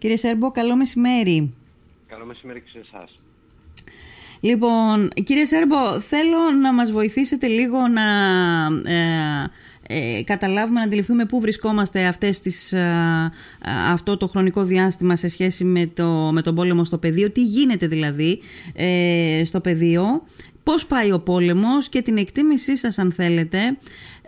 Κύριε Σέρμπο, καλό μεσημέρι. Καλό μεσημέρι και σε εσάς. Λοιπόν, κύριε Σέρμπο, θέλω να μας βοηθήσετε λίγο να ε, ε, καταλάβουμε, να αντιληφθούμε πού βρισκόμαστε αυτές τις, ε, αυτό το χρονικό διάστημα σε σχέση με, το, με τον πόλεμο στο πεδίο, τι γίνεται δηλαδή ε, στο πεδίο, πώς πάει ο πόλεμος και την εκτίμησή σας αν θέλετε,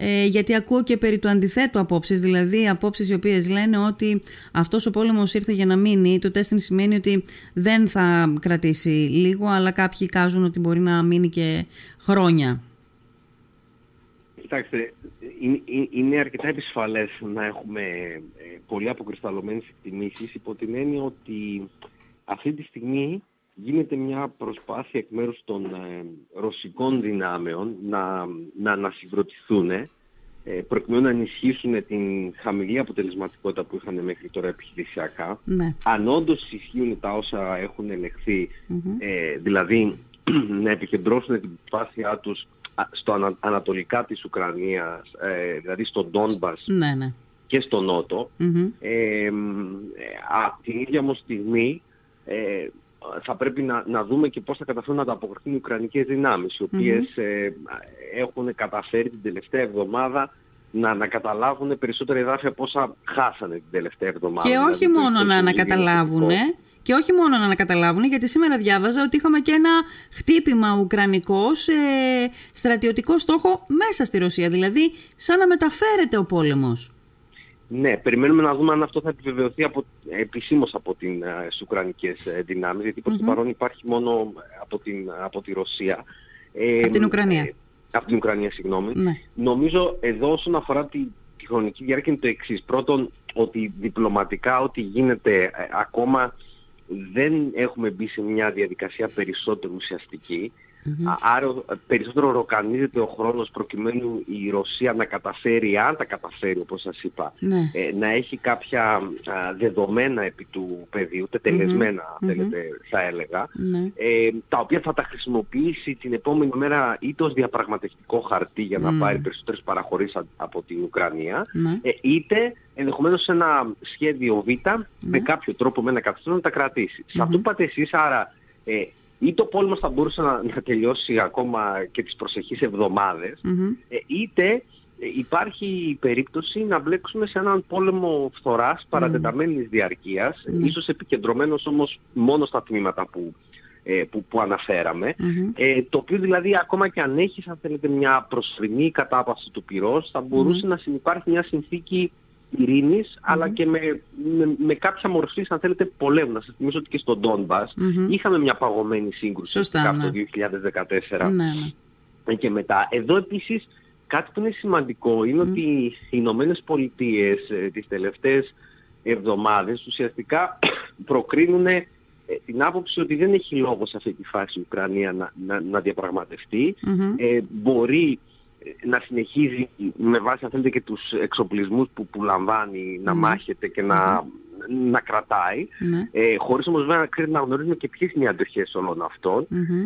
ε, γιατί ακούω και περί του αντιθέτου απόψεις, δηλαδή απόψεις οι οποίες λένε ότι αυτός ο πόλεμος ήρθε για να μείνει, το τέστην σημαίνει ότι δεν θα κρατήσει λίγο, αλλά κάποιοι κάζουν ότι μπορεί να μείνει και χρόνια. Κοιτάξτε, είναι αρκετά επισφαλές να έχουμε ε, πολύ αποκρισταλωμένες εκτιμήσεις υπό την έννοια ότι αυτή τη στιγμή γίνεται μια προσπάθεια εκ μέρους των ε, ρωσικών δυνάμεων να, να ανασυγκροτηθούν ε, προκειμένου να ενισχύσουν την χαμηλή αποτελεσματικότητα που είχαν μέχρι τώρα επιχειρησιακά. Ναι. Αν όντως ισχύουν τα όσα έχουν ε, δηλαδή να επικεντρώσουν την προσπάθειά τους στο ανατολικά της Ουκρανίας, ε, δηλαδή στο Ντόνμπας ναι, ναι. και στο νοτο ε, την ίδια όμως στιγμή ε, θα πρέπει να, να δούμε και πώς θα καταφέρουν να ανταποκριθούν οι Ουκρανικές δυνάμεις, οι οποιες ε, έχουν καταφέρει την τελευταία εβδομάδα να ανακαταλάβουν περισσότερα εδάφια από όσα χάσανε την τελευταία εβδομάδα. Και όχι δηλαδή, μόνο να ανακαταλάβουν, και όχι μόνο να ανακαταλάβουν, γιατί σήμερα διάβαζα ότι είχαμε και ένα χτύπημα ουκρανικό σε στρατιωτικό στόχο μέσα στη Ρωσία. Δηλαδή, σαν να μεταφέρεται ο πόλεμος. Ναι, περιμένουμε να δούμε αν αυτό θα επιβεβαιωθεί από, επισήμως από τις ε, Ουκρανικές ε, δυνάμεις, γιατί προς το παρόν υπάρχει μόνο από, την, από τη Ρωσία. Ε, από την Ουκρανία. Ε, από την Ουκρανία, συγγνώμη. Ναι. Νομίζω εδώ όσον αφορά τη, τη χρονική διάρκεια είναι το εξής. Πρώτον, ότι διπλωματικά ό,τι γίνεται ακόμα δεν έχουμε μπει σε μια διαδικασία περισσότερο ουσιαστική. Άρα περισσότερο ροκανίζεται ο χρόνος προκειμένου η Ρωσία να καταφέρει, αν τα καταφέρει όπως σας είπα, ναι. ε, να έχει κάποια δεδομένα επί του πεδίου, τετελεσμένα θέλετε, θα έλεγα, ναι. ε, τα οποία θα τα χρησιμοποιήσει την επόμενη μέρα είτε ως διαπραγματευτικό χαρτί για να πάρει περισσότερες παραχωρήσεις από την Ουκρανία, ναι. ε, είτε ενδεχομένως σε ένα σχέδιο Β με κάποιο τρόπο με ένα καθεστώς να τα κρατήσει. Σε αυτό που είπατε εσείς, άρα ε, ή το πόλεμο θα μπορούσε να, να τελειώσει ακόμα και τις προσεχείς εβδομάδες, ε, είτε υπάρχει η περίπτωση να μπλέξουμε σε έναν πόλεμο φθοράς παρατεταμένης διαρκείας, ίσως επικεντρωμένος όμως μόνο στα τμήματα που, ε, που, που αναφεραμε ε, το οποίο δηλαδή ακόμα και αν έχεις αν θέλετε μια προσωρινή κατάπαυση του πυρός θα μπορούσε να συνεπάρχει μια συνθήκη ειρηνης αλλά και με, με, κάποια μορφή, αν θέλετε, πολέμους. Να σας θυμίσω ότι και στον Ντόνμπας είχαμε μια παγωμένη σύγκρουση Σωστά, ναι. το 2014 ναι, ναι. και μετά. Εδώ επίσης κάτι που είναι σημαντικό είναι ότι οι Ηνωμένες Πολιτείες ε, τις τελευταίες εβδομάδες ουσιαστικά προκρίνουν ε, την άποψη ότι δεν έχει λόγο σε αυτή τη φάση η Ουκρανία να, να, να διαπραγματευτεί. Ε, μπορεί να συνεχίζει με βάση αν θέλετε και τους εξοπλισμούς που, που λαμβάνει να μάχεται και να, να κρατάει. Ναι. ε, χωρίς όμως βέβαια να γνωρίζουμε και ποιες είναι οι αντοχές όλων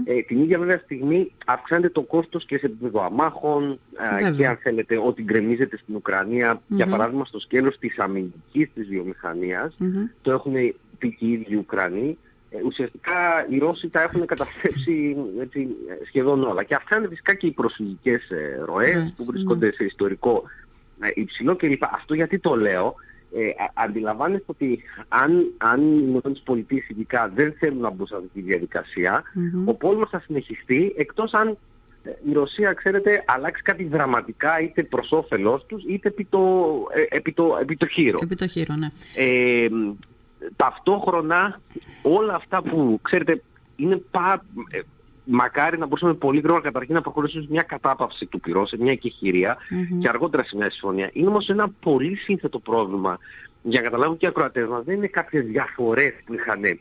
ε, την ίδια βέβαια στιγμή αυξάνεται το κόστος και σε επίπεδο αμάχων ε, και αν θέλετε ότι γκρεμίζεται στην Ουκρανία για παράδειγμα στο σκέλος της αμυντικής της βιομηχανίας το έχουν πει και οι ίδιοι Ουκρανοί ε, ουσιαστικά οι Ρώσοι τα έχουν καταστρέψει έτσι, σχεδόν όλα. Και αυξάνεται φυσικά και οι προσφυγικές ε, ροές ναι, που βρίσκονται ναι. σε ιστορικό ε, υψηλό κλπ. Αυτό γιατί το λέω. Ε, αντιλαμβάνεστε ότι αν, αν οι ΗΠΑ ειδικά δεν θέλουν να μπουν σε αυτή τη διαδικασία, ο πόλεμος θα συνεχιστεί εκτός αν η Ρωσία, ξέρετε, αλλάξει κάτι δραματικά είτε προς όφελός τους είτε επί το, επί το, επί το χείρο. Επί το χείρο, ναι. Ε, ταυτόχρονα όλα αυτά που ξέρετε είναι πά... Ε, μακάρι να μπορούσαμε πολύ γρήγορα καταρχήν να προχωρήσουμε σε μια κατάπαυση του πυρός, σε μια εκεχηρία και αργότερα σε μια συμφωνία. Είναι όμως ένα πολύ σύνθετο πρόβλημα για να καταλάβουν και οι ακροατές μας. Δεν είναι κάποιες διαφορές που είχαν ε,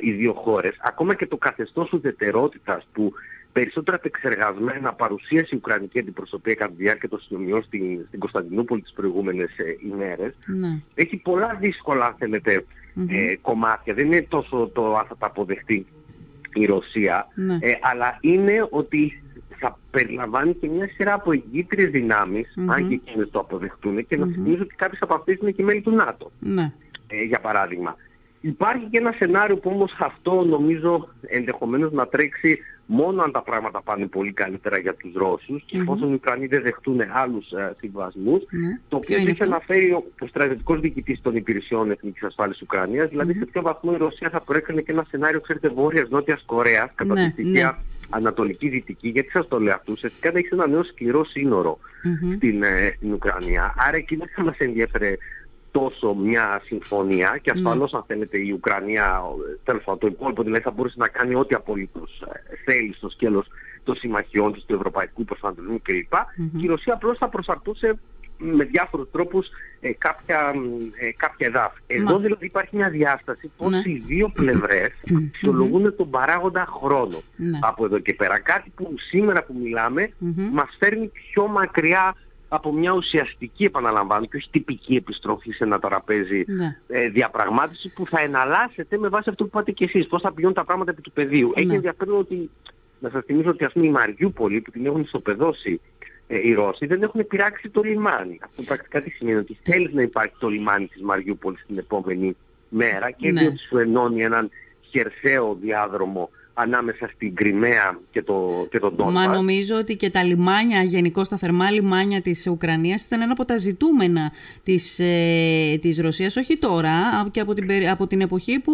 οι δύο χώρες. Ακόμα και το καθεστώς ουδετερότητας που περισσότερα επεξεργασμένα παρουσίασε η Ουκρανική αντιπροσωπεία κατά τη διάρκεια των συνομιών στην, στην Κωνσταντινούπολη τις προηγούμενες ε, ημέρες. Ναι. Έχει πολλά δύσκολα, αν θέλετε, ε, κομμάτια. Δεν είναι τόσο το αν θα τα αποδεχτεί η Ρωσία, ναι. ε, αλλά είναι ότι θα περιλαμβάνει και μια σειρά από εγκύτριες δυνάμεις, αν και εκείνες το αποδεχτούν, και να θυμίζω ότι κάποιες από αυτές είναι και μέλη του ΝΑΤΟ, ναι. ε, για παράδειγμα. Υπάρχει και ένα σενάριο που όμως αυτό νομίζω ενδεχομένως να τρέξει μόνο αν τα πράγματα πάνε πολύ καλύτερα για τους Ρώσους και εφόσον οι Ουκρανοί δεν δεχτούν άλλους ε, συμβασμούς, ναι. το οποίο έχει αναφέρει ο, ο στρατιωτικός διοικητής των υπηρεσιών εθνικής ασφάλειας Ουκρανίας, δηλαδή σε ποιο βαθμό η Ρωσία θα προέκρινε και ένα σενάριο, ξέρετε, βόρειας-νότιας Κορέας, κατά ναι, τη ναι. ανατολική-δυτική, γιατί σας το λέω αυτό, ουσιαστικά έχεις ένα νέο σκληρό σύνορο στην, ε, στην Ουκρανία. Άρα εκεί δεν θα μας ενδιαφέρε τόσο μια συμφωνία και ασφαλώς αν θέλετε η Ουκρανία, τέλος πάντων το υπόλοιπο δηλαδή θα μπορούσε να κάνει ό,τι απολύτως ε, θέλει στο σκέλος των συμμαχιών της, του ευρωπαϊκού προσανατολισμού κλπ. Και η Ρωσία απλώς θα προσαρτούσε με διάφορους τρόπους ε, κάποια, ε, κάποια εδάφη. Εδώ δηλαδή υπάρχει μια διάσταση πως ναι. οι δύο πλευρές αξιολογούν τον παράγοντα χρόνο ναι. από εδώ και πέρα. Κάτι που σήμερα που μιλάμε μας φέρνει πιο μακριά από μια ουσιαστική επαναλαμβάνω και όχι τυπική επιστροφή σε ένα τραπέζι ναι. ε, διαπραγμάτευση που θα εναλλάσσεται με βάση αυτό που είπατε και εσείς, πώς θα πηγαίνουν τα πράγματα επί του πεδίου. Ναι. Έχει ενδιαφέρον ότι, να σας θυμίσω ότι ας πούμε η Μαριούπολη που την έχουν ισοπεδώσει ε, οι Ρώσοι δεν έχουν πειράξει το λιμάνι. Αυτό πρακτικά τι σημαίνει ότι θέλει να υπάρχει το λιμάνι της Μαριούπολης την επόμενη μέρα και ναι. διότι σου ενώνει έναν χερσαίο διάδρομο ανάμεσα στην Κρυμαία και, το, και τον Ντόνμπας. Μα νομίζω ότι και τα λιμάνια, γενικώ τα θερμά λιμάνια της Ουκρανίας ήταν ένα από τα ζητούμενα της, ε, της Ρωσίας, όχι τώρα, και από την, από την εποχή που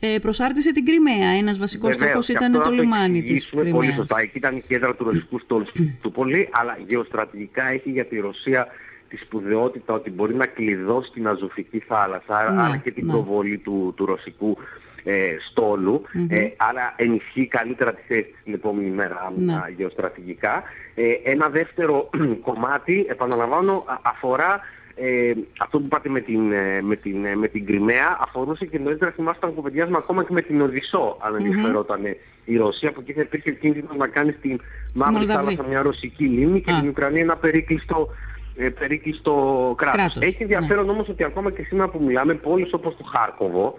ε, προσάρτησε την Κρυμαία. Ένας βασικός στόχος ήταν το, λιμάνι της Κρυμαίας. Πολύ σωστά. Εκεί ήταν η κέντρα του ρωσικού στόλου του πολύ, αλλά γεωστρατηγικά έχει για τη Ρωσία τη σπουδαιότητα ότι μπορεί να κλειδώσει την Αζωφική θάλασσα, ναι, αλλά και την ναι. προβολή του, του ρωσικού ε, στόλου, ε, άρα ενισχύει καλύτερα τη θέση την επόμενη μέρα ναι. γεωστρατηγικά. Ε, ένα δεύτερο κομμάτι, επαναλαμβάνω, αφορά ε, αυτό που είπατε με την, ε, με την, ε, με την Κρυμαία αφορούσε και νωρίτερα θυμάστε όταν κουβεντιάζουμε ακόμα και με την Οδυσσό αν ενδιαφερόταν η Ρωσία που εκεί θα υπήρχε κίνδυνο να κάνει στην Μαύρη Θάλασσα μια ρωσική λίμνη και την Ουκρανία ένα περίκλειστο ε, περίκλειστο κράτος. κράτος. Έχει ενδιαφέρον ναι. όμως ότι ακόμα και σήμερα που μιλάμε πόλεις όπως το Χάρκοβο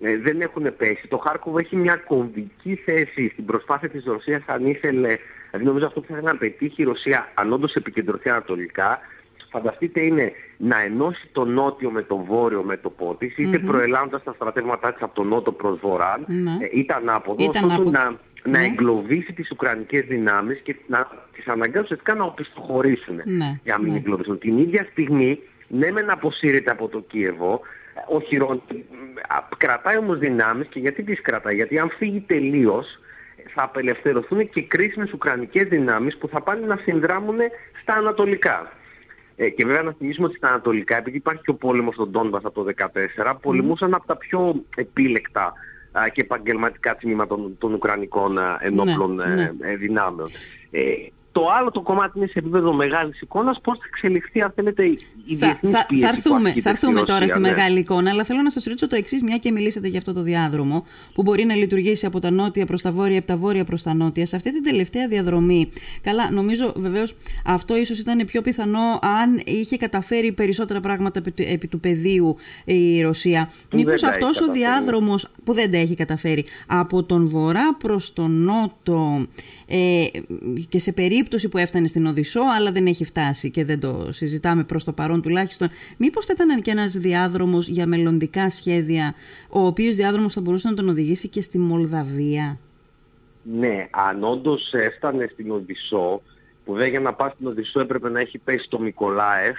ε, δεν έχουν πέσει. Το Χάρκοβο έχει μια κομβική θέση στην προσπάθεια της Ρωσίας αν ήθελε, δηλαδή νομίζω αυτό που θα να πετύχει η Ρωσία αν όντως επικεντρωθεί ανατολικά, φανταστείτε είναι να ενώσει το νότιο με το βόρειο με το πότης, είτε mm-hmm. προελάβοντας τα στρατεύματά της από τον νότο προς βορρά, mm-hmm. ε, είτε ανάποδο, ώστε να, να ναι. εγκλωβίσει τις ουκρανικές δυνάμεις και να τις αναγκάσει ουσιαστικά να οπισθοχωρήσουν ναι. για να μην ναι. εγκλωβίσουν. Την ίδια στιγμή, ναι με να αποσύρεται από το Κίεβο, ο Χιρόν κρατάει όμως δυνάμεις και γιατί τις κρατάει, γιατί αν φύγει τελείως θα απελευθερωθούν και κρίσιμες ουκρανικές δυνάμεις που θα πάνε να συνδράμουν στα ανατολικά. Ε, και βέβαια να θυμίσουμε ότι στα ανατολικά, επειδή υπάρχει και ο πόλεμος στον Τόνμπας από το 2014, πολεμούσαν από τα πιο επίλεκτα και επαγγελματικά τμήματα των, των Ουκρανικών ενόπλων ναι, ναι. Ε, δυνάμεων. Ε, το άλλο το κομμάτι είναι σε επίπεδο μεγάλης εικόνας, πώς θα εξελιχθεί, αν θέλετε, η διεθνής θα, πίεση. Θα έρθουμε, θα έρθουμε τώρα στη ναι. μεγάλη εικόνα, αλλά θέλω να σας ρωτήσω το εξής, μια και μιλήσατε για αυτό το διάδρομο, που μπορεί να λειτουργήσει από τα νότια προς τα βόρεια, από τα βόρεια προς τα νότια. Σε αυτή την τελευταία διαδρομή, καλά, νομίζω βεβαίως αυτό ίσως ήταν πιο πιθανό αν είχε καταφέρει περισσότερα πράγματα επί του πεδίου η Ρωσία. Μήπως αυτός ο διάδρομος που δεν τα έχει καταφέρει από τον βορρά προς τον νότο ε, και σε περίπτωση που έφτανε στην Οδυσσό αλλά δεν έχει φτάσει και δεν το συζητάμε προς το παρόν τουλάχιστον μήπως θα ήταν και ένας διάδρομος για μελλοντικά σχέδια ο οποίος διάδρομος θα μπορούσε να τον οδηγήσει και στη Μολδαβία; Ναι, αν όντως έφτανε στην Οδυσσό που βέβαια για να πάει στην Οδυσσό έπρεπε να έχει πέσει το Μικολάεφ,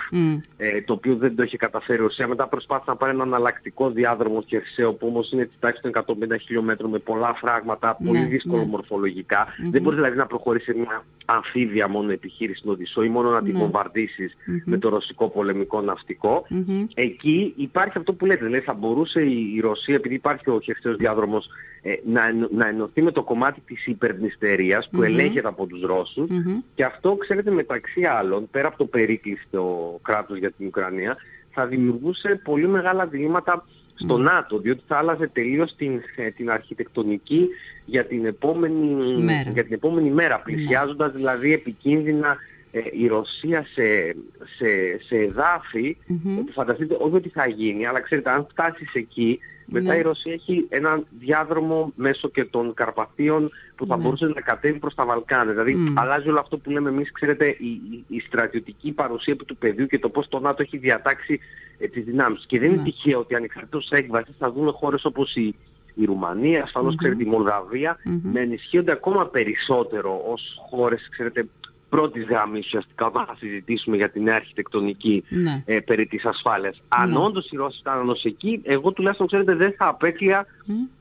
ε, το οποίο δεν το είχε καταφέρει ο Ρωσία. Μετά προσπάθησε να πάρει ένα αναλλακτικό διάδρομο χερσαίο, που όμως είναι της τάξης των 150 χιλιόμετρων με πολλά φράγματα, πολύ ναι, δύσκολο ναι. μορφολογικά. Δεν μπορείς δηλαδή να προχωρήσει μια αμφίβια μόνο επιχείρηση στην Οδυσσό ή μόνο να την ναι. βομβαρδισεις με το ρωσικό πολεμικό ναυτικό. Εκεί υπάρχει αυτό που λέτε, δηλαδή θα μπορούσε η Ρωσία, επειδή υπάρχει ο χερσαίος διάδρομος, ε, να, να ενωθεί με το κομμάτι της υπερνηστερίας που ελέγχεται από τους Ρώσους και αυτό, ξέρετε, μεταξύ άλλων, πέρα από το περίκλειστο κράτος για την Ουκρανία, θα δημιουργούσε πολύ μεγάλα διλήμματα στο ΝΑΤΟ, διότι θα άλλαζε τελείως την, ε, την αρχιτεκτονική για την επόμενη μέρα, για την επόμενη μέρα πλησιάζοντας δηλαδή επικίνδυνα ε, η Ρωσία σε, σε, σε εδάφη που φανταστείτε όχι ότι θα γίνει, αλλά ξέρετε αν φτάσει εκεί μετά ναι. η Ρωσία έχει έναν διάδρομο μέσω και των Καρπαθίων που θα ναι. μπορούσε να κατέβει προς τα Βαλκάνια. Δηλαδή αλλάζει όλο αυτό που λέμε εμείς, ξέρετε, η, η, στρατιωτική παρουσία του πεδίου και το πώς το ΝΑΤΟ έχει διατάξει ε, τις δυνάμεις. Και δεν είναι ναι. τυχαίο ότι ανεξαρτήτως έκβασης θα δούμε χώρες όπως η, η Ρουμανία, ασφαλώς mm-hmm. ξέρετε η Μολδαβία, mm-hmm. να ενισχύονται ακόμα περισσότερο ως χώρες, ξέρετε, πρώτης γραμμής ουσιαστικά όταν θα συζητήσουμε για την αρχιτεκτονική ναι. ε, περί της ασφάλειας. Ναι. Αν όντως οι Ρώσοι φτάνουν ως εκεί, εγώ τουλάχιστον ξέρετε δεν θα απέκλεια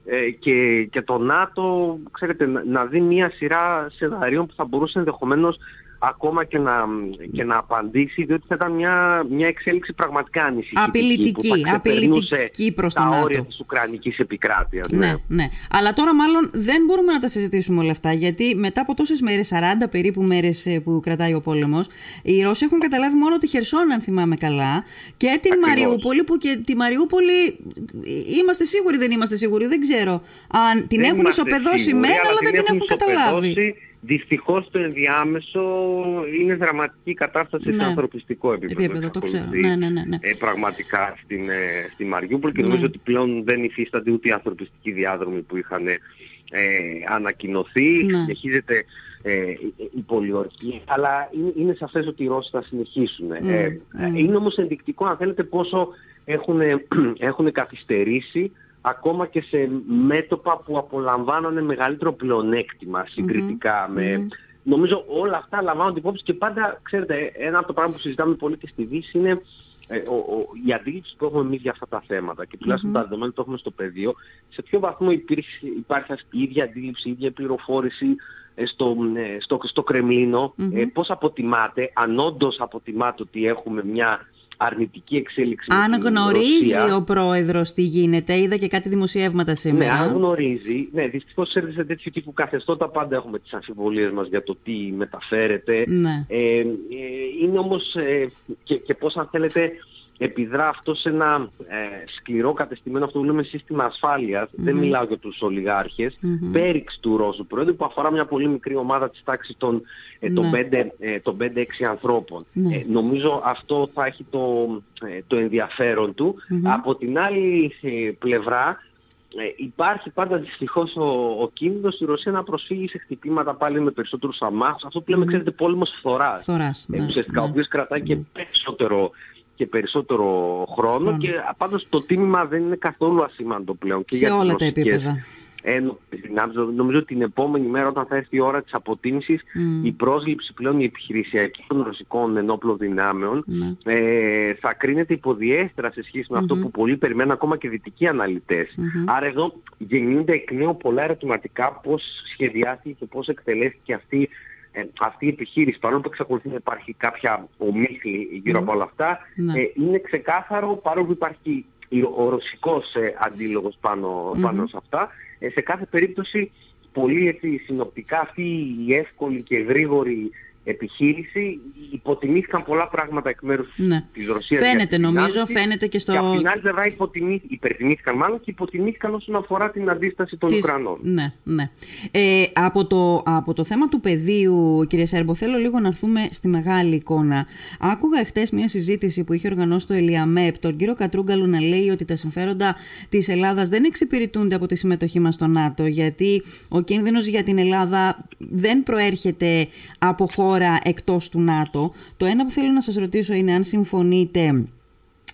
ε, και, και το ΝΑΤΟ ξέρετε, να, να δει μια σειρά σενάριων που θα μπορούσε ενδεχομένως ακόμα και να, και να απαντήσει, διότι θα ήταν μια, μια εξέλιξη πραγματικά ανησυχητική. Απειλητική, που θα απειλητική προς τα όρια της Ουκρανικής επικράτειας. Ναι. ναι, ναι. Αλλά τώρα μάλλον δεν μπορούμε να τα συζητήσουμε όλα αυτά, γιατί μετά από τόσες μέρες, 40 περίπου μέρες ε, που κρατάει ο πόλεμος, οι Ρώσοι έχουν καταλάβει μόνο τη Χερσόν, αν θυμάμαι καλά, και την Ακριβώς. Μαριούπολη, που και τη Μαριούπολη είμαστε σίγουροι, δεν είμαστε σίγουροι, δεν ξέρω αν την δεν έχουν ισοπεδώσει μένα, αλλά δεν την έχουν καταλάβει. Δυστυχώς το ενδιάμεσο είναι δραματική κατάσταση ναι. σε ανθρωπιστικό επίπεδο. επίπεδο το ξέρω. Ναι, ναι, ναι, ναι. Ε, πραγματικά στην, ε, στη Μαριούπολη και ναι. νομίζω ότι πλέον δεν υφίστανται ούτε οι ανθρωπιστικοί διάδρομοι που είχαν ε, ανακοινωθεί. Ναι. Συνεχίζεται ε, η πολιορκία, αλλά είναι, είναι σαφές ότι οι Ρώσοι θα συνεχίσουν. Ναι, ε, ναι. Είναι όμως ενδεικτικό αν θέλετε πόσο έχουν, έχουν καθυστερήσει ακόμα και σε μέτωπα που απολαμβάνουν μεγαλύτερο πλεονέκτημα με... Νομίζω όλα αυτά λαμβάνονται υπόψη και πάντα, ξέρετε, ένα από τα πράγματα που συζητάμε πολύ και στη Δύση είναι ε, ο, ο, η αντίληψη που έχουμε εμείς για αυτά τα θέματα και τουλάχιστον τα δεδομένα που έχουμε στο πεδίο, σε ποιο βαθμό υπήρχε, υπάρχει η ίδια αντίληψη, η ίδια πληροφόρηση ε, στο, ε, στο, στο Κρεμλίνο, ε, πώς αποτιμάται, αν όντως αποτιμάται ότι έχουμε μια αρνητική εξέλιξη. Αν γνωρίζει ο πρόεδρος τι γίνεται, είδα και κάτι δημοσιεύματα σήμερα. Ναι, αν γνωρίζει. Ναι, δυστυχώς σε τέτοιου τύπου καθεστώτα πάντα έχουμε τις αμφιβολίες μας για το τι μεταφέρεται. Ναι. Ε, ε, είναι όμως ε, και, και πώς αν θέλετε επιδρά αυτό σε ένα ε, σκληρό κατεστημένο αυτό που λέμε σύστημα δεν μιλάω για τους ολιγάρχες, mm-hmm. πέριξ του Ρώσου Πρόεδρου που αφορά μια πολύ μικρή ομάδα της τάξης των, ε, των, 5, ναι. ε, 5-6 ανθρώπων. Ναι. Ε, νομίζω αυτό θα έχει το, ε, το ενδιαφέρον του. Από την άλλη πλευρά υπάρχει πάντα δυστυχώς ο, ο κίνδυνος στη Ρωσία να προσφύγει σε χτυπήματα πάλι με περισσότερους αμάχους. Αυτό που λέμε, mm. ξέρετε, πόλεμος φθοράς. Φθοράς, ναι, ουσιαστικά, ο οποίος κρατάει και περισσότερο και περισσότερο χρόνο και πάντως το τίμημα δεν είναι καθόλου ασήμαντο πλέον. Και σε για όλα τα επίπεδα. Νομίζω ότι την επόμενη μέρα όταν θα έρθει η ώρα της αποτίμησης η πρόσληψη πλέον η επιχειρησιακή των ρωσικών ενόπλων δυνάμεων ναι. ε, θα κρίνεται υποδιέστερα σε σχέση με αυτό που πολλοί περιμένουν ακόμα και δυτικοί Άρα εδώ γεννιούνται εκ νέου πολλά ερωτηματικά πώς σχεδιάστηκε και πώς εκτελέστηκε αυτή ε, αυτή η επιχείρηση, παρόλο που εξακολουθεί να υπάρχει κάποια ομίχλη γύρω από όλα αυτά, ναι. ε, είναι ξεκάθαρο, παρόλο που υπάρχει ο ρωσικός ε, αντίλογος πάνω, πάνω σε αυτά, ε, σε κάθε περίπτωση πολύ έτσι, συνοπτικά αυτή η εύκολη και γρήγορη επιχείρηση υποτιμήθηκαν πολλά πράγματα εκ μέρους ναι. της Ρωσίας. Φαίνεται νομίζω, φαίνεται και στο... Και από την άλλη πλευρά υπερτιμήθηκαν μάλλον και υποτιμήθηκαν όσον αφορά την αντίσταση των της... Ουκρανών. Ναι, ναι. Ε, από, το, από το θέμα του πεδίου, κύριε Σέρμπο, θέλω λίγο να έρθουμε στη μεγάλη εικόνα. Άκουγα εχθές μια συζήτηση που είχε οργανώσει το Ελιαμέπ, τον κύριο Κατρούγκαλου να λέει ότι τα συμφέροντα της Ελλάδας δεν εξυπηρετούνται από τη συμμετοχή μας στο ΝΑΤΟ, γιατί ο κίνδυνος για την Ελλάδα δεν προέρχεται από χώρα χώρα εκτός του ΝΑΤΟ. Το ένα που θέλω να σας ρωτήσω είναι αν συμφωνείτε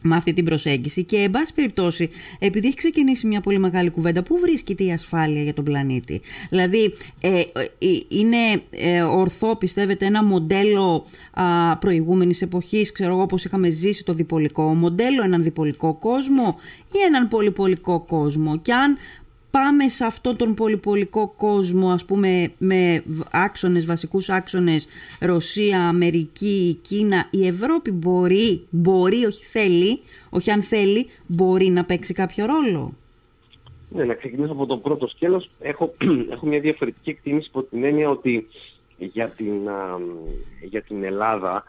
με αυτή την προσέγγιση και εν πάση περιπτώσει επειδή έχει ξεκινήσει μια πολύ μεγάλη κουβέντα πού βρίσκεται η ασφάλεια για τον πλανήτη; Δηλαδή ε, ε, είναι ε, ορθό πιστεύετε ένα μοντέλο α, προηγούμενης εποχής ξέρω εγώ όπως είχαμε ζήσει το διπολικό μοντέλο έναν διπολικό κόσμο ή έναν πολυπολικό κόσμο; Και αν πάμε σε αυτόν τον πολυπολικό κόσμο, ας πούμε, με άξονες, βασικούς άξονες, Ρωσία, Αμερική, Κίνα, η Ευρώπη μπορεί, μπορεί, όχι θέλει, όχι αν θέλει, μπορεί να παίξει κάποιο ρόλο. Ναι, να ξεκινήσω από το πρώτο σκέλος. Έχω, έχω μια διαφορετική εκτίμηση από την έννοια ότι για την, για την Ελλάδα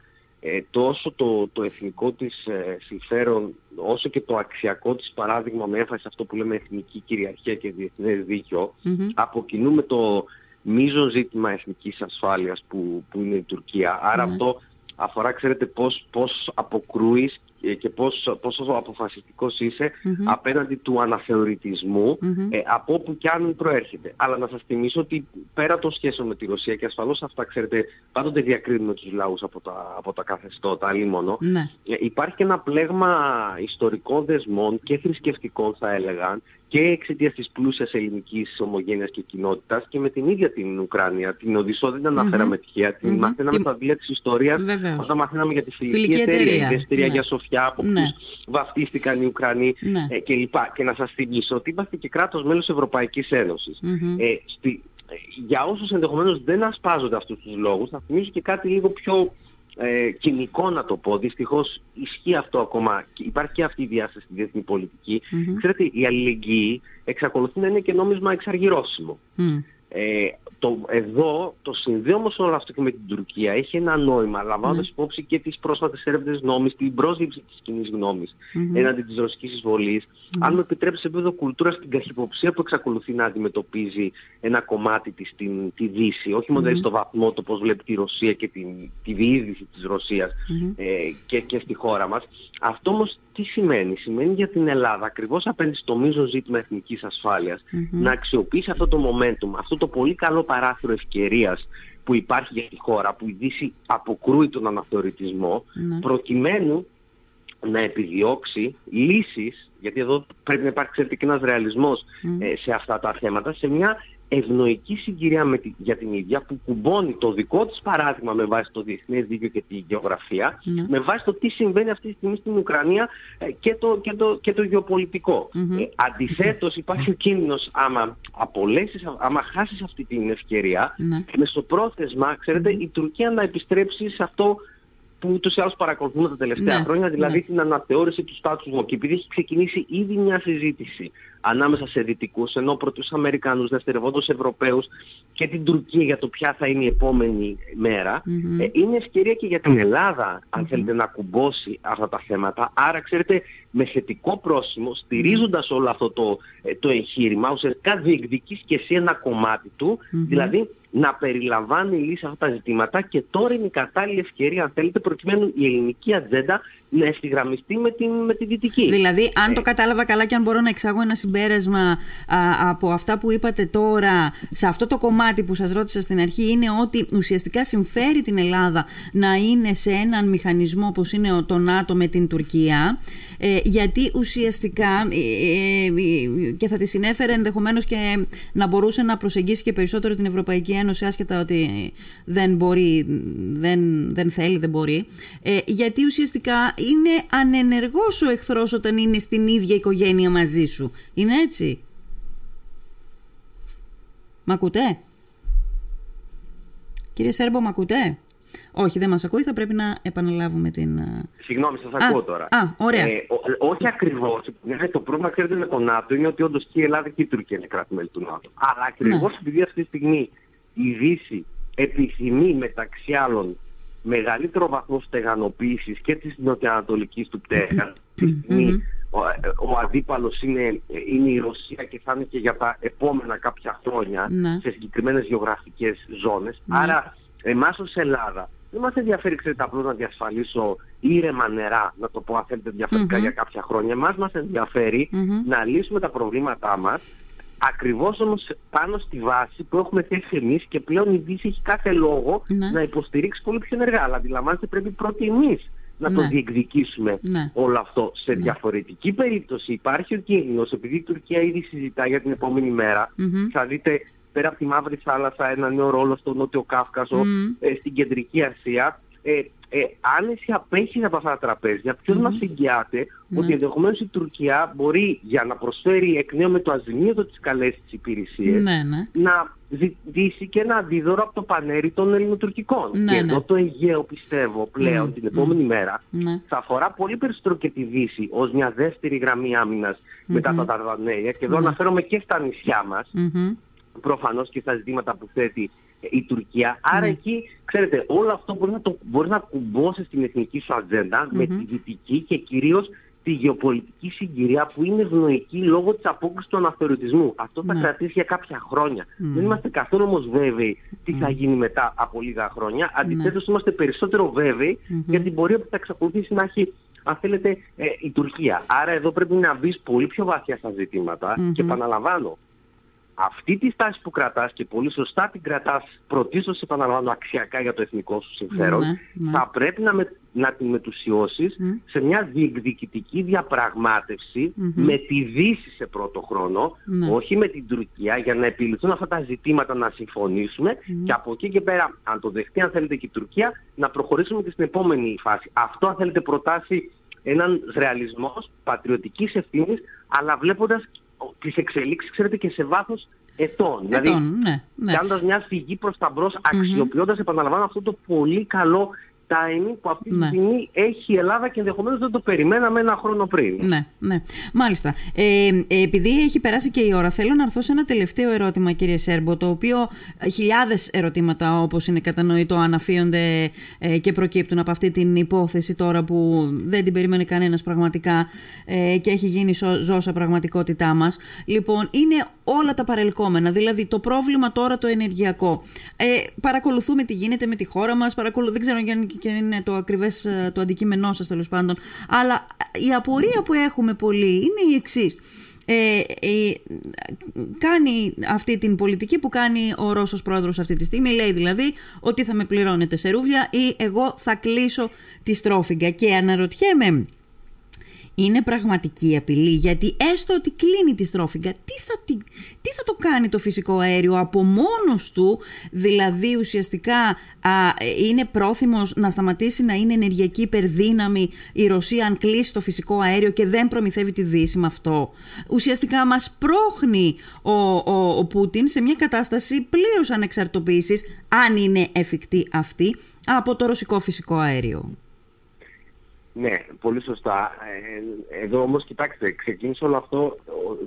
ε, τόσο το, το εθνικό της ε, συμφέρον όσο και το αξιακό της παράδειγμα με έμφαση σε αυτό που λέμε εθνική κυριαρχία και διεθνές δίκαιο mm-hmm. το, μείζον ζήτημα εθνικής ασφάλειας που, που είναι η Τουρκία. Άρα αυτό αφορά, ξέρετε, πώς, πώς αποκρούεις και πώς, πόσο αποφασιστικός απέναντι του αναθεωρητισμού ε, από όπου κι αν προέρχεται. Αλλά να σας θυμίσω ότι πέρα των σχέσεων με τη Ρωσία και ασφαλώς αυτά ξέρετε πάντοτε διακρίνουμε τους λαούς από τα, από τα καθεστώτα, αλλή μόνο, ναι. ε, υπάρχει και ένα πλέγμα ιστορικών δεσμών και θρησκευτικών θα έλεγαν και εξαιτίας της πλούσιας ελληνικής ομογένειας και κοινότητας και με την ίδια την Ουκρανία. Την Οδυσσό δεν την αναφέραμε mm-hmm. τυχαία, την mm-hmm. μαθαίναμε στα βιβλία της ιστορίας όταν μαθαίναμε για τη φιλική, εταιρεία, η εταιρεία ναι. για Σοφιά, από ναι. βαφτίστηκαν οι Ουκρανοί ναι. ε, κλπ. Και να σας θυμίσω ότι είμαστε και κράτος μέλος Ευρωπαϊκής Ένωσης. Mm-hmm. Ε, στη, ε, για όσους ενδεχομένως δεν ασπάζονται αυτούς τους λόγους, θα θυμίσω και κάτι λίγο πιο ε, κοινικό να το πω. Δυστυχώς ισχύει αυτό ακόμα. Υπάρχει και αυτή η διάσταση στη διεθνή πολιτική. Mm-hmm. Ξέρετε, η αλληλεγγύη εξακολουθεί να είναι και νόμισμα εξαργυρώσιμο. Mm. Ε, το, εδώ το συνδέω όμως όλο αυτό και με την Τουρκία έχει ένα νόημα, λαμβάνοντας mm. υπόψη και τις πρόσφατες έρευνες νόμης, την πρόσληψη της κοινής γνώμης mm-hmm. έναντι της ρωσικής εισβολής. Mm-hmm. Αν με επιτρέψει σε επίπεδο κουλτούρας στην καχυποψία που εξακολουθεί να αντιμετωπίζει ένα κομμάτι της στην, τη Δύση, όχι μόνο mm-hmm. στο βαθμό το πώς βλέπει τη Ρωσία και την, τη διείσδυση της Ρωσίας ε, και, και στη χώρα μας. Αυτό όμως τι σημαίνει; Σημαίνει για την Ελλάδα ακριβώς απέναντι στο μείζον ζήτημα εθνικής να αξιοποιήσει αυτό το momentum, αυτό το πολύ καλό παράθυρο ευκαιρίας που υπάρχει για τη χώρα, που η Δύση αποκρούει τον αναθεωρητισμό, ναι. προκειμένου να επιδιώξει λύσεις, γιατί εδώ πρέπει να υπάρξει και ένας ρεαλισμός ε, σε αυτά τα θέματα, σε μια ευνοϊκή συγκυρία με τη, για την ίδια που κουμπώνει το δικό της παράδειγμα με βάση το διεθνές δίκαιο και τη γεωγραφία, ναι. με βάση το τι συμβαίνει αυτή τη στιγμή στην Ουκρανία ε, και, το, και, το, και το γεωπολιτικό. Mm-hmm. Ε, αντιθέτως υπάρχει ο κίνδυνος άμα απολέσεις, άμα χάσεις αυτή την ευκαιρία, ναι. μεσοπρόθεσμα, ξέρετε, η Τουρκία να επιστρέψει σε αυτό που ούτως ή άλλως παρακολουθούμε τα τελευταία ναι, χρόνια, δηλαδή ναι. την αναθεώρηση του status quo. Και επειδή έχει ξεκινήσει ήδη μια συζήτηση ανάμεσα σε δυτικούς, ενώ πρώτους Αμερικανούς, δευτερευόντως Ευρωπαίους και την Τουρκία για το ποια θα είναι η επόμενη μέρα, ε, είναι ευκαιρία και για την Ελλάδα, αν θέλετε, να κουμπώσει αυτά τα θέματα. Άρα, ξέρετε, με θετικό πρόσημο, στηρίζοντας όλο αυτό το, ε, το εγχείρημα, ουσιαστικά διεκδικείς και εσύ ένα κομμάτι του, δηλαδή να περιλαμβάνει λύση αυτά τα ζητήματα και τώρα είναι η κατάλληλη ευκαιρία, αν θέλετε, προκειμένου η ελληνική ατζέντα να ευθυγραμμιστεί με, την, με τη δυτική. Δηλαδή, αν το ε. κατάλαβα καλά και αν μπορώ να εξάγω ένα συμπέρασμα από αυτά που είπατε τώρα, σε αυτό το κομμάτι που σας ρώτησα στην αρχή, είναι ότι ουσιαστικά συμφέρει την Ελλάδα να είναι σε έναν μηχανισμό όπως είναι το ΝΑΤΟ με την Τουρκία, ε, γιατί ουσιαστικά, ε, ε, και θα τη συνέφερε ενδεχομένως και να μπορούσε να προσεγγίσει και περισσότερο την Ευρωπαϊκή Ένωση, άσχετα ότι δεν μπορεί, δεν, δεν θέλει, δεν μπορεί, γιατί ουσιαστικά είναι ανενεργός ο εχθρός όταν είναι στην ίδια οικογένεια μαζί σου. Είναι έτσι; Μ' ακούτε; Κύριε Σέρμπο, μ' ακούτε; Όχι, δεν μας ακούει, θα πρέπει να επαναλάβουμε την... Συγγνώμη, σας ακούω τώρα. Α, ωραία. Ε, όχι ακριβώς. Ναι, το πρόβλημα, ξέρετε, με το ΝΑΤΟ είναι ότι όντως και η Ελλάδα και η Τουρκία είναι κράτη-μέλη του ΝΑΤΟ. Αλλά ακριβώς ναι. επειδή αυτή τη στιγμή η Δύση επιθυμεί μεταξύ άλλων μεγαλύτερο βαθμό στεγανοποίησης και της νοτιοανατολικής του πτέρυγας. ο, ο αντίπαλος είναι, είναι η Ρωσία και θα είναι και για τα επόμενα κάποια χρόνια ναι. σε συγκεκριμένες γεωγραφικές ζώνες. Ναι. Άρα εμάς ως Ελλάδα δεν μας ενδιαφέρει ξέρετε απλώς να διασφαλίσω ήρεμα νερά, να το πω αν θέλετε για κάποια χρόνια. Εμάς μας ενδιαφερει να λύσουμε τα προβλήματά μας Ακριβώς όμως πάνω στη βάση που έχουμε θέσει εμείς και πλέον η Δύση έχει κάθε λόγο ναι. να υποστηρίξει πολύ πιο ενεργά. Αλλά αντιλαμβάνεστε πρέπει πρώτοι εμείς να το ναι. διεκδικήσουμε ναι. όλο αυτό. Σε διαφορετική περίπτωση υπάρχει ο κίνδυνος, επειδή η Τουρκία ήδη συζητά για την επόμενη θα δείτε πέρα από τη Μαύρη Θάλασσα ένα νέο ρόλο στο Νότιο ε, στην Κεντρική Ασία. Ε, ε, αν εσύ απέχεις από αυτά τα τραπέζια, ποιος mm-hmm. μας εγγυάται ναι. ότι ενδεχομένως η Τουρκία μπορεί για να προσφέρει εκ νέου με το αζημίωτο της καλές της υπηρεσίες ναι, ναι. να ζητήσει και ένα αντίδωρο από το πανέρι των ελληνοτουρκικών. Ναι, και εδώ το Αιγαίο πιστεύω πλέον την επόμενη μέρα θα αφορά πολύ περισσότερο και τη Δύση ως μια δεύτερη γραμμή άμυνας μετά τα Δαρδανέλια και εδώ αναφέρομαι και στα νησιά μας προφανώς και στα ζητήματα που θέτει η Τουρκία. Άρα εκεί, ξέρετε, όλο αυτό μπορείς να, το, μπορείς να κουμπώσεις στην εθνική σου ατζέντα με τη δυτική και κυρίως τη γεωπολιτική συγκυρία που είναι ευνοϊκή λόγω της απόκρισης του αναθεωρητισμού. Αυτό θα ναι. κρατήσει για κάποια χρόνια. Δεν είμαστε καθόλου όμως βέβαιοι τι θα γίνει μετά από λίγα χρόνια. Ναι. Αντιθέτως είμαστε περισσότερο βέβαιοι για την πορεία που θα εξακολουθήσει να έχει αν θέλετε, ε, η Τουρκία. Άρα εδώ πρέπει να μπεις πολύ πιο βαθιά στα ζητηματα και επαναλαμβάνω, αυτή τη στάση που κρατάς και πολύ σωστά την κρατάς πρωτίστως επαναλαμβάνω αξιακά για το εθνικό σου συμφέρον ναι, ναι. θα πρέπει να, με, να την μετουσιώσεις σε μια διεκδικητική με τη Δύση σε πρώτο χρόνο ναι. όχι με την Τουρκία για να επιληθούν αυτά τα ζητήματα να συμφωνήσουμε και από εκεί και πέρα αν το δεχτεί αν θέλετε και η Τουρκία να προχωρήσουμε και στην επόμενη φάση. Αυτό αν θέλετε προτάσει έναν ρεαλισμός πατριωτικής ευθύνης αλλά βλέποντας τις εξελίξεις, ξέρετε, και σε βάθος ετών. Δηλαδή, ναι, ναι. κάνοντας μια φυγή προς τα μπρος, αξιοποιώντας, επαναλαμβάνω, αυτό το πολύ καλό timing που αυτή τη ναι. στιγμή έχει η Ελλάδα και ενδεχομένως δεν το περιμέναμε ένα χρόνο πριν. Ναι, ναι. Μάλιστα. Ε, επειδή έχει περάσει και η ώρα, θέλω να έρθω σε ένα τελευταίο ερώτημα, κύριε Σέρμπο, το οποίο ε, χιλιάδες ερωτήματα, όπως είναι κατανοητό, αναφύονται ε, και προκύπτουν από αυτή την υπόθεση τώρα που δεν την περίμενε κανένας πραγματικά ε, και έχει γίνει ζώσα πραγματικότητά μας. Λοιπόν, είναι όλα τα παρελκόμενα, δηλαδή το πρόβλημα τώρα το ενεργειακό. Ε, παρακολουθούμε τι γίνεται με τη χώρα μας, παρακολου... δεν ξέρω αν και είναι το ακριβές ε, το αντικείμενό σας τέλος πάντων. Αλλά η απορία που έχουμε πολύ είναι η εξής. Ε, ε, κάνει αυτή την πολιτική που κάνει ο Ρώσος πρόεδρος αυτή τη στιγμή λέει δηλαδή ότι θα με πληρώνετε σε ρούβλια ή εγώ θα κλείσω τη στρόφιγγα και αναρωτιέμαι είναι πραγματική απειλή γιατί έστω ότι κλείνει τη στρόφιγγα τι θα, τι, θα το κάνει το φυσικό αέριο από μόνος του; Δηλαδή ουσιαστικά α, είναι πρόθυμος να σταματήσει να είναι ενεργειακή υπερδύναμη η Ρωσία αν κλείσει το φυσικό αέριο και δεν προμηθεύει τη Δύση με αυτό; Ουσιαστικά μας πρόχνει ο, ο, ο Πούτιν σε μια κατάσταση πλήρους ανεξαρτοποίησης αν είναι εφικτή αυτή από το ρωσικό φυσικό αέριο. Ναι, πολύ σωστά. Ε, εδώ όμως κοιτάξτε, ξεκίνησε όλο αυτό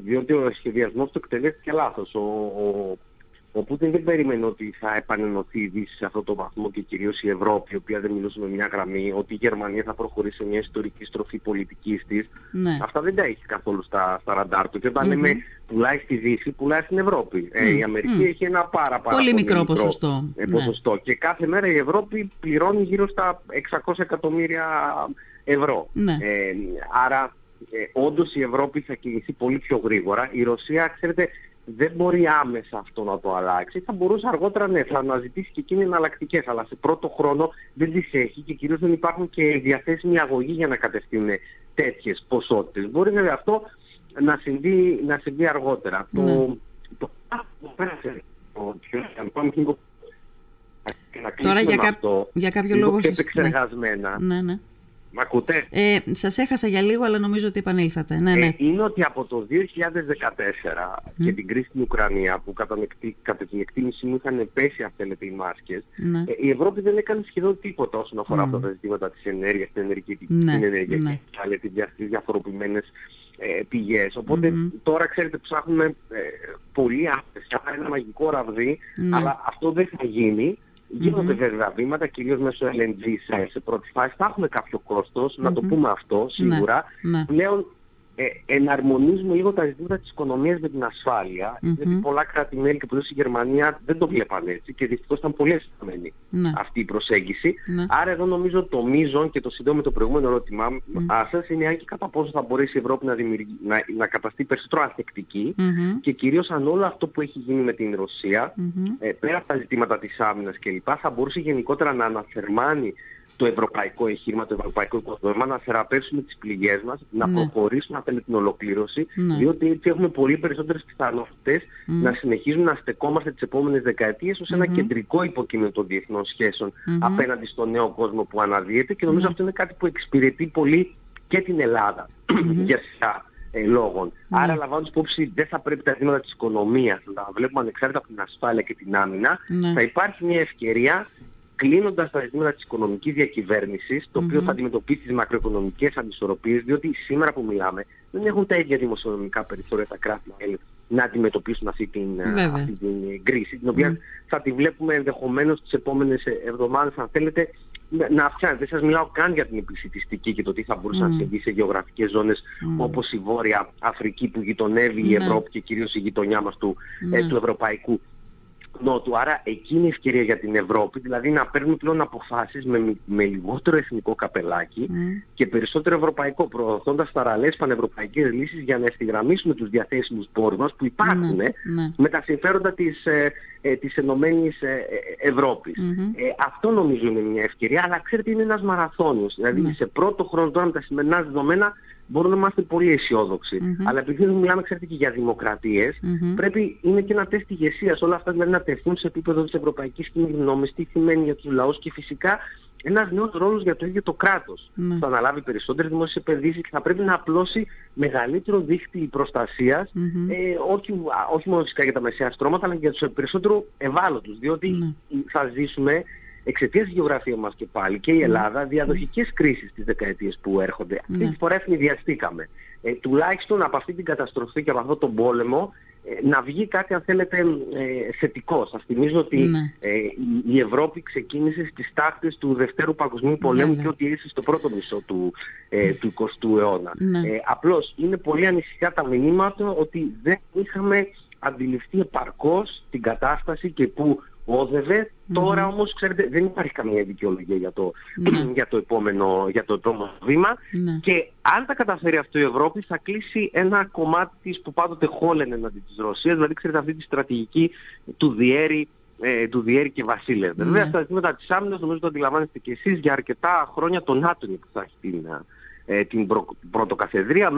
διότι ο σχεδιασμός του εκτελέστηκε λάθος. Ο, ο, ο Πούτιν δεν περίμενε ότι θα επανενωθεί η Δύση σε αυτό το βαθμό και κυρίως η Ευρώπη, η οποία δεν μιλούσε με μια γραμμή, ότι η Γερμανία θα προχωρήσει σε μια ιστορική στροφή πολιτικής της. Ναι. Αυτά δεν τα έχει καθόλου στα, στα ραντάρ του. Και όταν mm-hmm. λέμε πουλάει στη Δύση, πουλάει στην Ευρώπη. Ε, η Αμερική έχει ένα πάρα, πάρα πολύ, μικρό, ποσοστό. Ε, ναι. ποσοστό. Και κάθε μέρα η Ευρώπη πληρώνει γύρω στα 600 εκατομμύρια ευρώ. Ναι. Ε, άρα ε, όντως η Ευρώπη θα κινηθεί πολύ πιο γρήγορα. Η Ρωσία, ξέρετε, δεν μπορεί άμεσα αυτό να το αλλάξει. Θα μπορούσε αργότερα ναι, θα αναζητήσει και εκείνη εναλλακτικές, αλλά σε πρώτο χρόνο δεν τις έχει και κυρίως δεν υπάρχουν και διαθέσιμη αγωγή για να κατευθύνουν τέτοιες ποσότητες. Μπορεί βέβαια αυτό να συμβεί, να συμβεί αργότερα. Ναι. Το, το, το πέρασε το, Τώρα για, κά... αυτό, για κάποιο λόγο... Πιο επεξεργασμένα. Ναι, ναι. Μ' ακούτε; Ε, σας έχασα για λίγο, αλλά νομίζω ότι επανήλθατε. Ναι, ναι. Ε, είναι ότι από το 2014 και την κρίση στην Ουκρανία, που κατά, κατά την εκτίμηση μου είχαν πέσει, αν θέλετε, οι μάσκες, ναι. ε, η Ευρώπη δεν έκανε σχεδόν τίποτα όσον αφορά αυτά τα ζητήματα της ενέργειας, την ενεργειακή, ναι. την ενέργεια ναι. και τις διαφοροποιημένες ε, πηγές. τώρα ξέρετε ψάχνουμε ε, πολύ άθεση, ένα μαγικό ραβδί, ναι. αλλά αυτό δεν θα γίνει Γίνονται mm-hmm. βέβαια βήματα, κυρίως μέσω LNG σε, σε πρώτη φάση. Θα έχουμε κάποιο να το πούμε αυτό σίγουρα. Ναι, ναι. Πλέον ε, εναρμονίζουμε λίγο τα ζητήματα της οικονομίας με την ασφάλεια, mm-hmm. γιατί πολλά κράτη-μέλη και κυρίως η Γερμανία δεν το βλέπαν έτσι και δυστυχώς ήταν πολύ αισθημένη ναι. αυτή η προσέγγιση. Ναι. Άρα εδώ νομίζω το μείζον και το συντό με το προηγούμενο ερώτημά mm. σας είναι αν και κατά πόσο θα μπορέσει η Ευρώπη να, να, να καταστεί περισσότερο ανθεκτική mm-hmm. και κυρίως αν όλο αυτό που έχει γίνει με την Ρωσία, mm-hmm. ε, πέρα από τα ζητήματα της άμυνας κλπ, θα μπορούσε γενικότερα να αναθερμάνει το ευρωπαϊκό εγχείρημα, το ευρωπαϊκό οικοδόμημα, να θεραπεύσουμε τις πληγές μας, να ναι. προχωρήσουμε να την ολοκλήρωση, ναι. διότι έτσι έχουμε πολύ περισσότερες πιθανότητες να συνεχίζουμε να στεκόμαστε τις επόμενες δεκαετίες ως ένα κεντρικό υποκείμενο των διεθνών σχέσεων απέναντι στον νέο κόσμο που αναδύεται και νομίζω ναι. αυτό είναι κάτι που εξυπηρετεί πολύ και την Ελλάδα για σειρά ε, λόγων. Άρα λαμβάνοντας υπόψη δεν θα πρέπει τα ζητήματα της οικονομίας να βλέπουμε ανεξάρτητα από την ασφάλεια και την άμυνα, θα υπάρχει μια ευκαιρία κλείνοντας τα ζητήματα της οικονομικής διακυβέρνησης, το οποίο θα αντιμετωπίσει τις μακροοικονομικές ανισορροπίες, διότι σήμερα που μιλάμε δεν έχουν τα ίδια δημοσιονομικά περιθώρια τα κράτη να αντιμετωπίσουν αυτή την, αυτή την κρίση, την οποία θα τη βλέπουμε ενδεχομένως τις επόμενες εβδομάδες, αν θέλετε, να αυξάνεται. Δεν σας μιλάω καν για την επισητιστική και το τι θα μπορούσε mm. να συμβεί σε γεωγραφικές ζώνες mm. όπως η Βόρεια Αφρική που γειτονεύει η ναι. Ευρώπη και κυρίως η γειτονιά μας του, ε, ναι. του Ευρωπαϊκού Νότου. Άρα εκείνη η ευκαιρία για την Ευρώπη, δηλαδή να παίρνουμε πλέον αποφάσεις με, με λιγότερο εθνικό καπελάκι και περισσότερο ευρωπαϊκό, προωθώντας παραλλές πανευρωπαϊκές λύσεις για να ευθυγραμμίσουμε τους διαθέσιμους πόρους μας που υπάρχουν ναι, με τα συμφέροντα της, ε, ε, της Ενωμένης ε, ε, ευρωπης Ε, αυτό νομίζω είναι μια ευκαιρία, αλλά ξέρετε είναι ένας μαραθώνιος. Δηλαδή ναι. σε πρώτο χρόνο τώρα με τα σημερινά δεδομένα μπορούμε να είμαστε πολύ αισιόδοξοι. Mm-hmm. Αλλά επειδή μιλάμε, ξέρετε, και για δημοκρατίες, mm-hmm. πρέπει είναι και ένα τεστ ηγεσίας όλα αυτά δηλαδή να τεθούν σε επίπεδο της ευρωπαϊκής κοινωνίας, τι σημαίνει για τους λαούς και φυσικά ένας νέος ρόλος για το ίδιο το κράτος. Mm. Θα αναλάβει περισσότερες δημόσιες επενδύσεις και θα πρέπει να απλώσει μεγαλύτερο δίχτυ προστασίας, mm-hmm. ε, όχι, όχι μόνο φυσικά για τα μεσαία στρώματα, αλλά και για τους περισσότερο ευάλωτους. Διότι θα ζήσουμε εξαιτίας της γεωγραφίας μας και πάλι και η Ελλάδα διαδοχικές κρίσεις τις δεκαετίες που έρχονται. Αυτή τη φορά ευνηδιαστήκαμε. Ε, τουλάχιστον από αυτή την καταστροφή και από αυτόν τον πόλεμο ε, να βγει κάτι αν θέλετε ε, θετικό. Σας θυμίζω ότι ναι. ε, η Ευρώπη ξεκίνησε στις τάχτες του Δευτέρου Παγκοσμίου Πολέμου και ότι ήρθε στο πρώτο μισό του, ε, του 20ου αιώνα. Ναι. Ε, απλώς είναι πολύ ανησυχά τα μηνύματα ότι δεν είχαμε αντιληφθεί επαρκώς την κατάσταση και που όδευε. Τώρα όμως, ξέρετε, δεν υπάρχει καμία δικαιολογία για το, ναι. για το, επόμενο, για το επόμενο βήμα. Ναι. Και αν τα καταφέρει αυτό η Ευρώπη, θα κλείσει ένα κομμάτι της που πάντοτε χόλαινε εναντί της Ρωσίας, δηλαδή ξέρετε αυτή τη στρατηγική του διέρη ε, του Διέρη και Βασίλευ. Ναι. Βέβαια στα ζητήματα της άμυνας νομίζω το αντιλαμβάνεστε και εσείς για αρκετά χρόνια τον ΝΑΤΟ που θα έχει την, ε, την προ, πρωτοκαθεδρία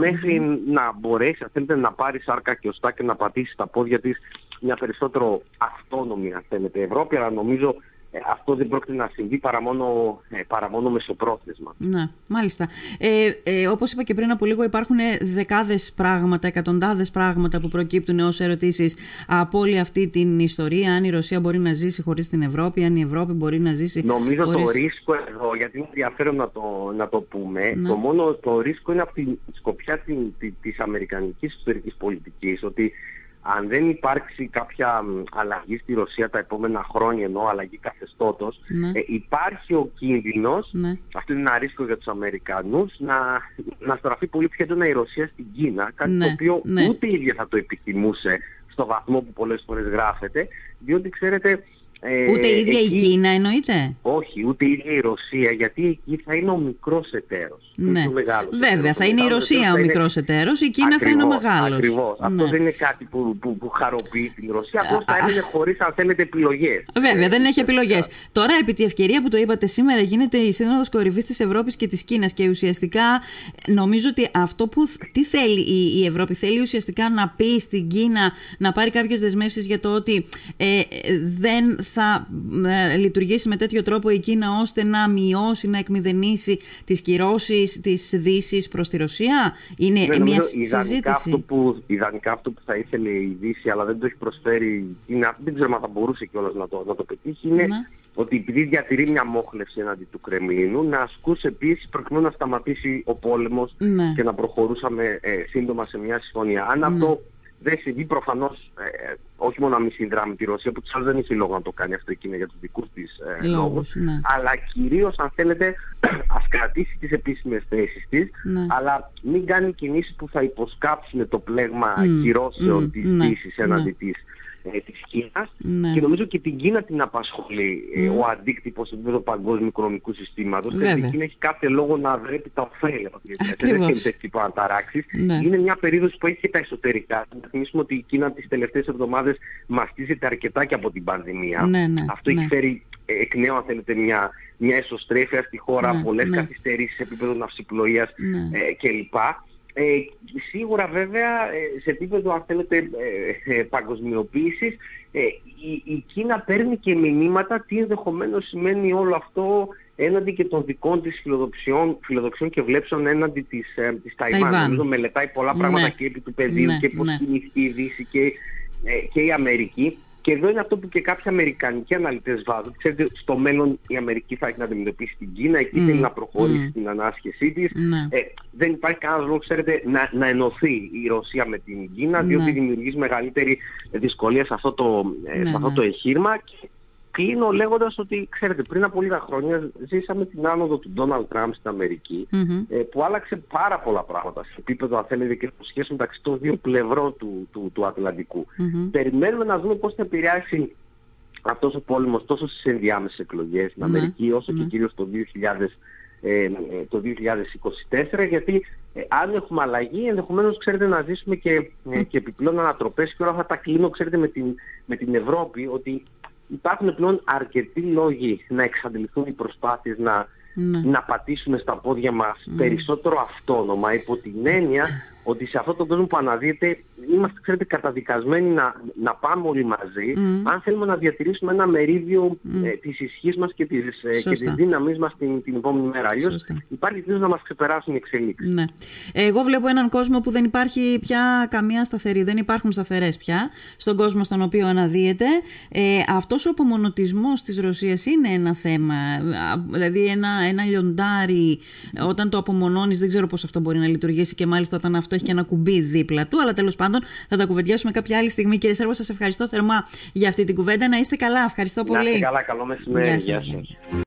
να μπορέσει αν θέλετε να πάρει σάρκα και οστά και να πατήσει τα πόδια της μια περισσότερο αυτόνομη αν θέλετε Ευρώπη, αλλά νομίζω ε, αυτό δεν πρόκειται να συμβεί παρά μόνο, ε, παρά μόνο μεσοπρόθεσμα. Ναι, μάλιστα. Ε, ε, όπως είπα και πριν από λίγο υπάρχουν δεκάδες πράγματα, εκατοντάδες πράγματα που προκύπτουν ως ερωτήσεις από όλη αυτή την ιστορία. Αν η Ρωσία μπορεί να ζήσει χωρίς την Ευρώπη, αν η Ευρώπη μπορεί να ζήσει Νομίζω χωρίς... το ρίσκο εδώ, γιατί είναι ενδιαφέρον να το, να το πούμε, ναι. το μόνο το ρίσκο είναι από τη σκοπιά της, της αμερικανικής ιστορικής πολιτικής, ότι αν δεν υπάρξει κάποια αλλαγή στη Ρωσία τα επόμενα χρόνια, ενώ αλλαγή καθεστώτος, ναι. ε, υπάρχει ο κίνδυνος, ναι. αυτό είναι ένα ρίσκο για τους Αμερικανούς, να, να στραφεί πολύ πιο έντονα η Ρωσία στην Κίνα, κάτι το οποίο ούτε η ίδια θα το επιθυμούσε στο βαθμό που πολλές φορές γράφεται, διότι ξέρετε ε, ούτε η ίδια η Κίνα εννοείται; Όχι, ούτε η ίδια η Ρωσία, γιατί εκεί θα είναι ο μικρός εταίρος. Ναι. Ο μεγάλος Βέβαια, θα είναι η Ρωσία ο μικρός εταίρος, η Κίνα θα είναι ο μεγάλος. Ακριβώς. Αυτό ναι. δεν είναι κάτι που, που, που χαροποιεί την Ρωσία, απλώς θα έμεινε χωρίς αν θέλετε επιλογές. Βέβαια, δεν έχει επιλογές. Τώρα, επί τη ευκαιρία που το είπατε σήμερα, γίνεται η Σύνοδος Κορυφής της Ευρώπης και της Κίνας και ουσιαστικά νομίζω ότι αυτό που τι θέλει η, η Ευρώπη, θέλει ουσιαστικά να πει στην Κίνα να πάρει κάποιες δεσμεύσεις για το ότι ε, δεν θα ε, λειτουργήσει με τέτοιο τρόπο η Κίνα ώστε να μειώσει, να εκμηδενήσει τις κυρώσεις της Δύσης προς τη Ρωσία; Είναι ναι, μια συζήτηση. Αυτό που, ιδανικά αυτό που θα ήθελε η Δύση αλλά δεν το έχει προσφέρει η Κίνα, δεν ξέρω αν θα μπορούσε κιόλας να το, να το πετύχει, είναι ναι. ότι επειδή διατηρεί μια μόχλευση εναντί του Κρεμλίνου, να ασκούσε επίσης προκειμένου να σταματήσει ο πόλεμος ναι. και να προχωρούσαμε ε, σύντομα σε μια συμφωνία. Αν αυτό δεν συμβεί προφανώς, ε, όχι μόνο να μην συνδράμει τη Ρωσία, που της δεν έχει λόγο να το κάνει αυτό εκείνη για τους δικούς της ε, λόγους, ναι. αλλά κυρίως αν θέλετε ας κρατήσει τις επίσημες θέσεις της, ναι. αλλά μην κάνει κινήσεις που θα υποσκάψουν το πλέγμα mm. κυρώσεων mm. της ναι. Δύσης έναντι της ε, της Κίνας ναι. και νομίζω και την Κίνα την απασχολεί ε, ο αντίκτυπος του παγκόσμιου οικονομικού συστήματος γιατί η Κίνα έχει κάθε λόγο να βρέπει τα ωφέλη από την Δεν έχει τέτοιο παραταράξεις. Ναι. Είναι μια περίοδος που έχει και τα εσωτερικά. Να θυμίσουμε ότι η Κίνα τις τελευταίες εβδομάδες μαστίζεται αρκετά και από την πανδημία. Ναι, ναι, Αυτό έχει φέρει ε, εκ νέου αν θέλετε μια, μια εσωστρέφεια στη χώρα, ναι, πολλές ναι. καθυστερήσεις σε επίπεδο ναυσιπλοείας ναι. ε, κλπ. Ε, σίγουρα βέβαια ε, σε επίπεδο αν θέλετε ε, ε, παγκοσμιοποίησης ε, η, η Κίνα παίρνει και μηνύματα τι ενδεχομένως σημαίνει όλο αυτό έναντι και των δικών της φιλοδοξιών, φιλοδοξιών και βλέψεων έναντι της, ε, της Ταϊβάν. Νομίζω μελετάει πολλά πράγματα ναι. και επί του πεδίου ναι, και πώς ναι. κινηθεί η Δύση και, και η Αμερική. Και εδώ είναι αυτό που και κάποιοι αμερικανικοί αναλυτές βάζουν. Ξέρετε, στο μέλλον η Αμερική θα έχει να αντιμετωπίσει την Κίνα, εκεί mm. θέλει να προχωρήσει mm. στην ανάσχεσή της. Ναι. Ε, δεν υπάρχει κανένας λόγος, ξέρετε, να, να ενωθεί η Ρωσία με την Κίνα, διότι ναι. δημιουργεί μεγαλύτερη δυσκολία σε αυτό το, ε, ναι, αυτό το εγχείρημα. Και κλείνω λέγοντας ότι, ξέρετε, πριν από λίγα χρόνια ζήσαμε την άνοδο του Ντόναλτ Τραμπ στην αμερικη ε, που άλλαξε πάρα πολλά πράγματα σε επίπεδο, αν θέλετε, και σχέση μεταξύ των δύο πλευρών του, του, του Ατλαντικού. Περιμένουμε να δούμε πώς θα επηρεάσει αυτός ο πόλεμος τόσο στις ενδιάμεσες εκλογές στην Αμερική, όσο και κυρίως το 2000 ε, το 2024 γιατί ε, αν έχουμε αλλαγή ενδεχομένως ξέρετε να ζήσουμε και, ε, και επιπλέον ανατροπές και όλα αυτά τα κλείνω ξέρετε με την, με την Ευρώπη ότι υπάρχουν πλέον αρκετοί λόγοι να εξαντληθούν οι προσπάθειες να, ναι. να πατήσουμε στα πόδια μας ναι. περισσότερο αυτόνομα υπό την έννοια ότι σε αυτόν τον κόσμο που αναδύεται είμαστε ξέρετε καταδικασμένοι να, να πάμε όλοι μαζί αν θέλουμε να διατηρήσουμε ένα μερίδιο mm. ε, της ισχύς μας και της, ε, και της δύναμής μας την, την επόμενη μέρα. Αλλιώς υπάρχει κίνδυνος να μας ξεπεράσουν οι εξελίξεις. Ναι. Εγώ βλέπω έναν κόσμο που δεν υπάρχει πια καμία σταθερή, δεν υπάρχουν σταθερές πια στον κόσμο στον οποίο αναδύεται. Ε, αυτός ο απομονωτισμός της Ρωσίας είναι ένα θέμα, δηλαδή ένα, ένα λιοντάρι όταν το απομονώνεις δεν ξέρω πώς αυτό μπορεί να λειτουργήσει και μάλιστα όταν αυτό έχει και ένα κουμπί δίπλα του. Αλλά τέλος πάντων θα τα κουβεντιάσουμε κάποια άλλη στιγμή. Κύριε Σέρβο, σας ευχαριστώ θερμά για αυτή την κουβέντα. Να είστε καλά. Ευχαριστώ πολύ. Να είστε καλά. Καλό μεσημέρι. Γεια σας.